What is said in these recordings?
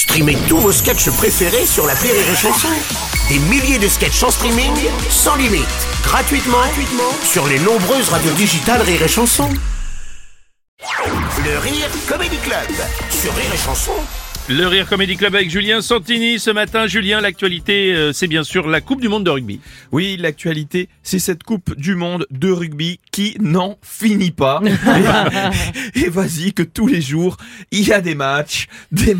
Streamez tous vos sketchs préférés sur la Rire et Chanson. Des milliers de sketchs en streaming, sans limite, gratuitement, gratuitement sur les nombreuses radios digitales Rire et Chanson. Le Rire Comedy Club sur Rire et Chanson. Le Rire Comedy Club avec Julien Santini. Ce matin, Julien, l'actualité, euh, c'est bien sûr la Coupe du Monde de rugby. Oui, l'actualité, c'est cette Coupe du Monde de rugby qui n'en finit pas. et, et vas-y que tous les jours, il y a des matchs, des,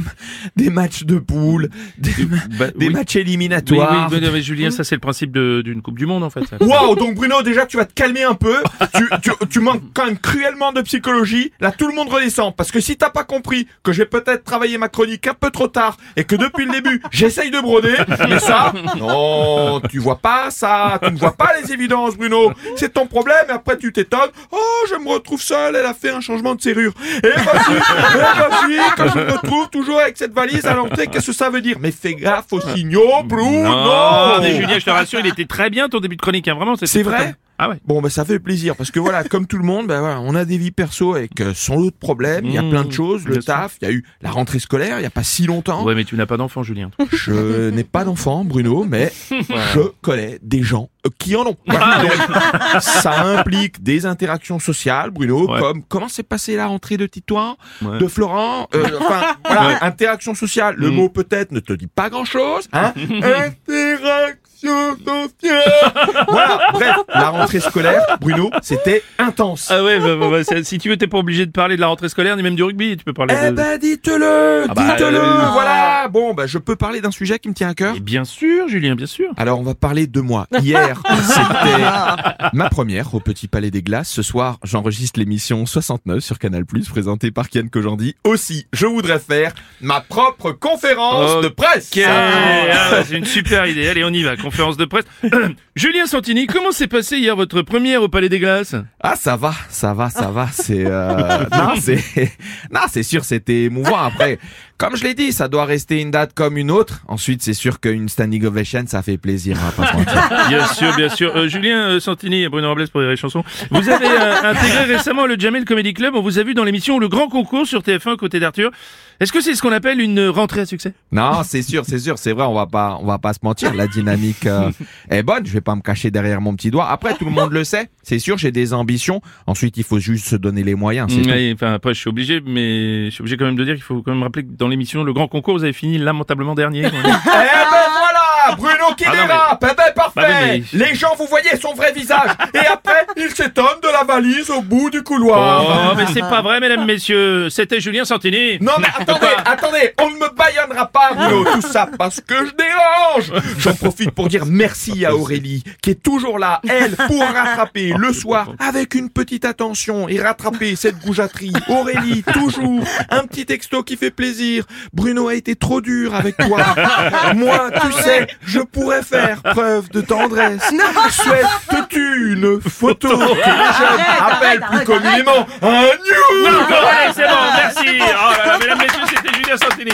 des matchs de poules, des, Bah, des oui. matchs Oui, éliminatoires. oui, mais, mais Julien, ça c'est le principe d'une Coupe du Monde en fait. Waouh, donc Bruno, déjà tu vas te calmer un peu. tu, tu, tu manques quand même cruellement de psychologie. Là, tout le monde redescend. Parce que si t'as pas compris que j'ai peut-être travaillé ma chronique un peu trop tard et que depuis le début, j'essaye de broder, mais ça, non, tu vois pas ça. Tu ne vois pas les évidences, Bruno. C'est ton problème et après tu t'étonnes. Oh, je me retrouve seul, elle a fait un changement de serrure. Et vas-y, et vas-y, quand je me retrouve toujours avec cette valise à l'entrée, qu'est-ce que ça veut dire? Mais fais gaffe aux signaux, Bruno. non, mais Julien, je te rassure, il était très bien ton début de chronique, hein, vraiment. C'est vrai? top. Ah ouais. Bon, bah, ça fait plaisir parce que voilà, comme tout le monde, bah, voilà, on a des vies perso avec euh, son lot de problèmes. Il y a Mmh, plein de choses, le taf. Il y a eu la rentrée scolaire il y a pas si longtemps. Ouais, mais tu n'as pas d'enfant, Julien. Je n'ai pas d'enfant, Bruno, mais je connais des gens euh, qui en ont. Voilà. Donc, ça implique des interactions sociales, Bruno, Ouais. comme comment s'est passée la rentrée de Titouan, Ouais. de Florent. euh, enfin, voilà, interaction sociale. Le Mm. mot peut-être ne te dit pas grand-chose. Hein interaction sociale. La rentrée scolaire, Bruno, c'était intense. Ah ouais, bah, bah, bah, si tu veux, t'es pas obligé de parler de la rentrée scolaire ni même du rugby. Tu peux parler Eh de. ben dites-le, Ah bah, dites-le, euh, voilà. Bon, bah je peux parler d'un sujet qui me tient à cœur. Et bien sûr, Julien, bien sûr. Alors on va parler de moi. Hier, c'était ma première au Petit Palais des Glaces. Ce soir, j'enregistre l'émission 69 sur Canal+, présentée par Kian Kojandi. Aussi, je voudrais faire ma propre conférence de presse. Ah, c'est une super idée. Allez, on y va. Conférence de presse. Julien Santini, comment s'est passé hier votre première au Palais des Glaces Ah ça va, ça va, ça va. C'est euh, non, c'est non, c'est sûr, c'était émouvant. Après, comme je l'ai dit, ça doit rester une date comme une autre. Ensuite, c'est sûr qu'une standing ovation, ça fait plaisir. On va pas se mentir. Bien sûr, bien sûr. Euh, Julien euh, Santini et Bruno Robles pour les chansons. Vous avez euh, intégré récemment le Jamel Comedy Club. On vous a vu dans l'émission Le Grand Concours sur TF1 côté d'Arthur. Est-ce que c'est ce qu'on appelle une rentrée à succès? Non, c'est sûr, c'est sûr, c'est vrai, on va pas, on va pas se mentir. La dynamique euh, est bonne. Je vais pas me cacher derrière mon petit doigt. Après, tout le monde le sait. C'est sûr, j'ai des ambitions. Ensuite, il faut juste se donner les moyens. C'est. Ouais, Enfin, après, je suis obligé, mais je suis obligé quand même de dire qu'il faut quand même rappeler que dans l'émission Le Grand Concours, vous avez fini lamentablement dernier. Eh ben voilà, Bruno qui Ah dérape. Eh ben parfait. Bah oui, mais- Les gens, vous voyez son vrai visage. Et après, il s'étonne de la valise au bout du couloir. Oh, mais c'est pas vrai, mesdames, messieurs. C'était Julien Santini. Non mais attendez, attendez, on ne me baïonnera pas, Bruno, tout ça parce que je dérange. J'en profite pour dire merci à Aurélie, qui est toujours là, elle, pour rattraper le soir avec une petite attention et rattraper cette goujaterie. Aurélie, toujours, un petit texto qui fait plaisir. Bruno a été trop dur avec toi. Moi, tu sais, je pourrais faire preuve de tendresse. Souhaite-tu une photo? que jeunes appellent plus communément un nude Ouais, c'est bon, merci. Oh là là, mesdames, messieurs, c'était Julien Santini.